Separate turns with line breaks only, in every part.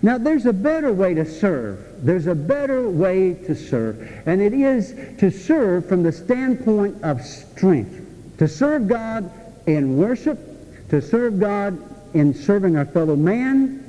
Now, there's a better way to serve. There's a better way to serve. And it is to serve from the standpoint of strength. To serve God in worship, to serve God in serving our fellow man,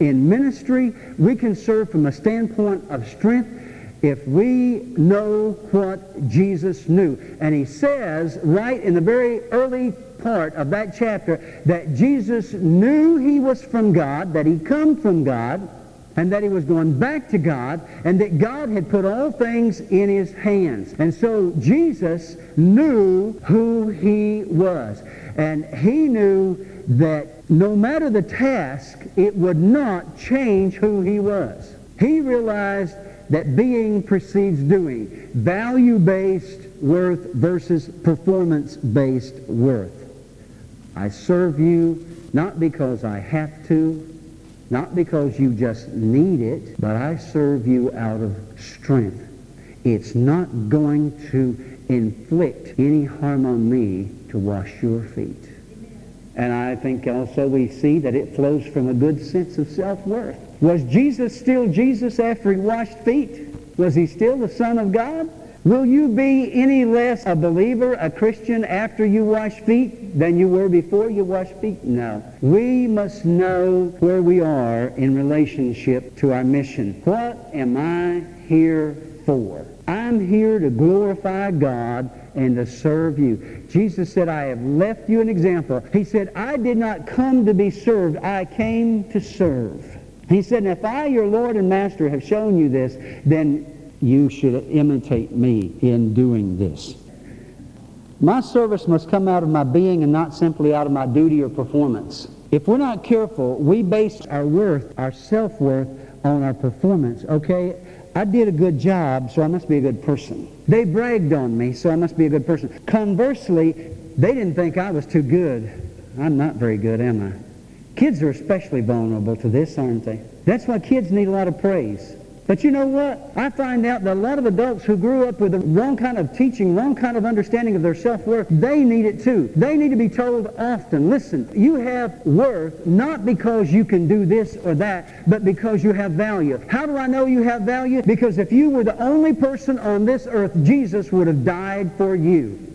in ministry. We can serve from a standpoint of strength if we know what Jesus knew. And he says right in the very early part of that chapter that Jesus knew he was from God, that he come from God, and that he was going back to God, and that God had put all things in his hands. And so Jesus knew who he was. And he knew that no matter the task, it would not change who he was. He realized that being precedes doing. Value-based worth versus performance-based worth. I serve you not because I have to, not because you just need it, but I serve you out of strength. It's not going to inflict any harm on me to wash your feet. And I think also we see that it flows from a good sense of self-worth. Was Jesus still Jesus after he washed feet? Was he still the Son of God? Will you be any less a believer, a Christian, after you wash feet than you were before you washed feet? No. We must know where we are in relationship to our mission. What am I here for? I'm here to glorify God and to serve you. Jesus said, I have left you an example. He said, I did not come to be served. I came to serve. He said, if I, your Lord and Master, have shown you this, then you should imitate me in doing this. My service must come out of my being and not simply out of my duty or performance. If we're not careful, we base our worth, our self-worth, on our performance. Okay, I did a good job, so I must be a good person. They bragged on me, so I must be a good person. Conversely, they didn't think I was too good. I'm not very good, am I? Kids are especially vulnerable to this, aren't they? That's why kids need a lot of praise. But you know what? I find out that a lot of adults who grew up with the wrong kind of teaching, wrong kind of understanding of their self-worth, they need it too. They need to be told often, listen, you have worth not because you can do this or that, but because you have value. How do I know you have value? Because if you were the only person on this earth, Jesus would have died for you.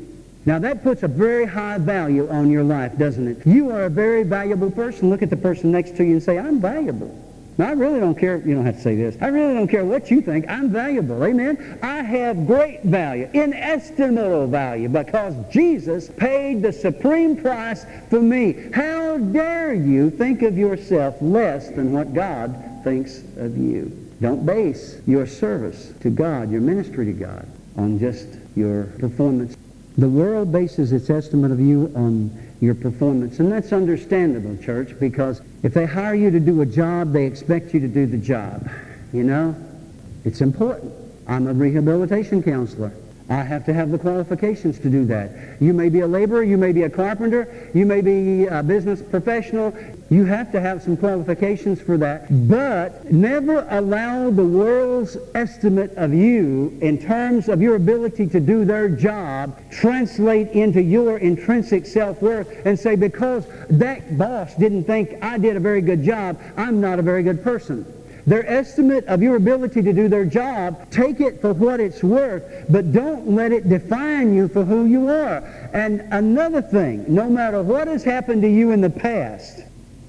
Now that puts a very high value on your life, doesn't it? You are a very valuable person. Look at the person next to you and say, I'm valuable. Now, I really don't care, you don't have to say this, I really don't care what you think. I'm valuable, amen? I have great value, inestimable value, because Jesus paid the supreme price for me. How dare you think of yourself less than what God thinks of you? Don't base your service to God, your ministry to God, on just your performance. The world bases its estimate of you on your performance. And that's understandable, church, because if they hire you to do a job, they expect you to do the job. You know? It's important. I'm a rehabilitation counselor. I have to have the qualifications to do that. You may be a laborer, you may be a carpenter, you may be a business professional. You have to have some qualifications for that. But never allow the world's estimate of you in terms of your ability to do their job translate into your intrinsic self-worth and say, because that boss didn't think I did a very good job, I'm not a very good person. Their estimate of your ability to do their job, take it for what it's worth, but don't let it define you for who you are. And another thing, no matter what has happened to you in the past,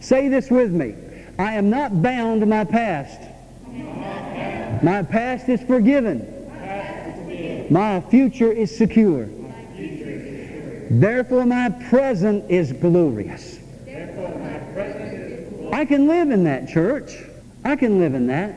say this with me. I am not bound to my past. My past is forgiven. My future is secure. Therefore, my present is glorious. I can live in that church. I can live in that.